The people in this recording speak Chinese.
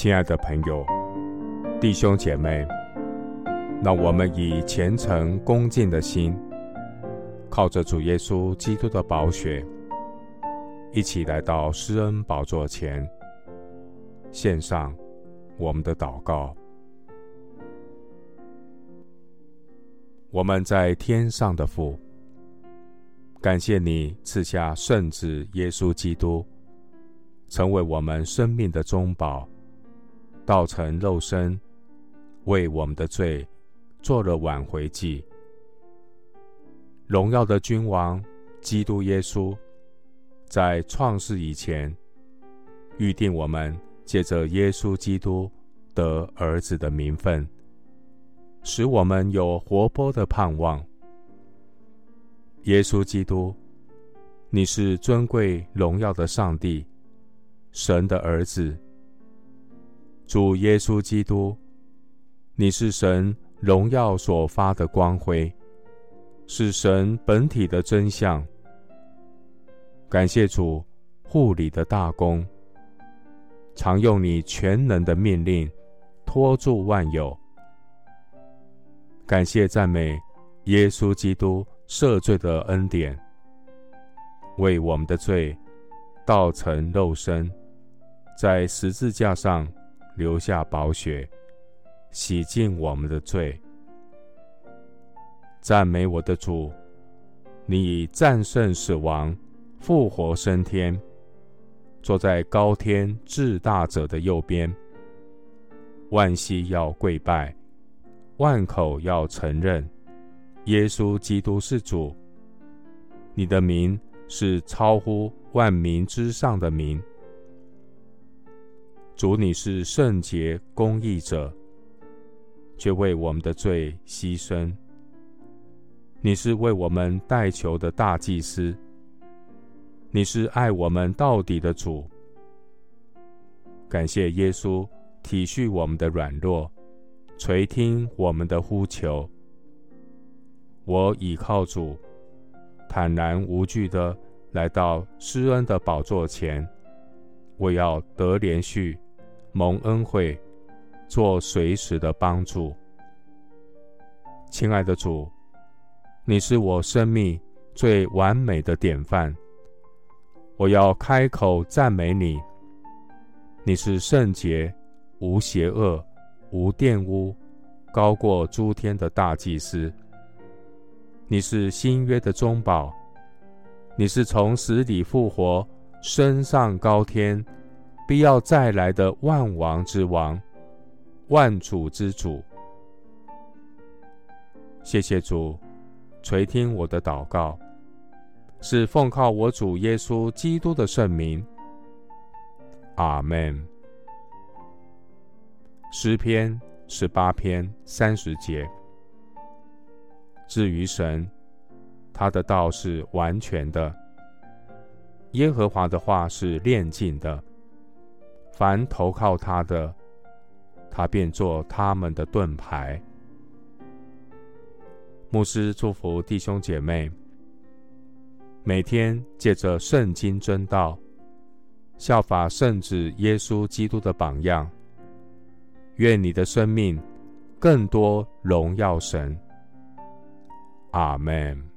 亲爱的朋友、弟兄姐妹，让我们以虔诚恭敬的心，靠着主耶稣基督的宝血，一起来到施恩宝座前，献上我们的祷告。我们在天上的父，感谢你赐下圣子耶稣基督，成为我们生命的中保，道成肉身，为我们的罪做了挽回祭。荣耀的君王基督耶稣，在创世以前，预定我们借着耶稣基督得儿子的名分。使我们有活泼的盼望。耶稣基督，你是尊贵荣耀的上帝，神的儿子。主耶稣基督，你是神荣耀所发的光辉，是神本体的真相。感谢主护理的大功，常用你全能的命令托住万有。感谢赞美耶稣基督赦罪的恩典，为我们的罪道成肉身，在十字架上留下宝血，洗净我们的罪。赞美我的主，你已战胜死亡，复活升天，坐在高天至大者的右边，万膝要跪拜。万口要承认，耶稣基督是主。你的名是超乎万民之上的名。主，你是圣洁公义者，却为我们的罪牺牲。你是为我们代求的大祭司。你是爱我们到底的主。感谢耶稣体恤我们的软弱。垂听我们的呼求，我倚靠主，坦然无惧的来到施恩的宝座前，我要得怜恤，蒙恩惠，做随时的帮助。亲爱的主，你是我生命最完美的典范，我要开口赞美你。你是圣洁，无邪恶。无玷污，高过诸天的大祭司。你是新约的中保，你是从死里复活、升上高天、必要再来的万王之王、万主之主。谢谢主垂听我的祷告，是奉靠我主耶稣基督的圣名。阿门。诗篇十八篇三十节。至于神，他的道是完全的；耶和华的话是炼净的。凡投靠他的，他便做他们的盾牌。牧师祝福弟兄姐妹，每天借着圣经真道，效法圣子耶稣基督的榜样。愿你的生命更多荣耀神。阿门。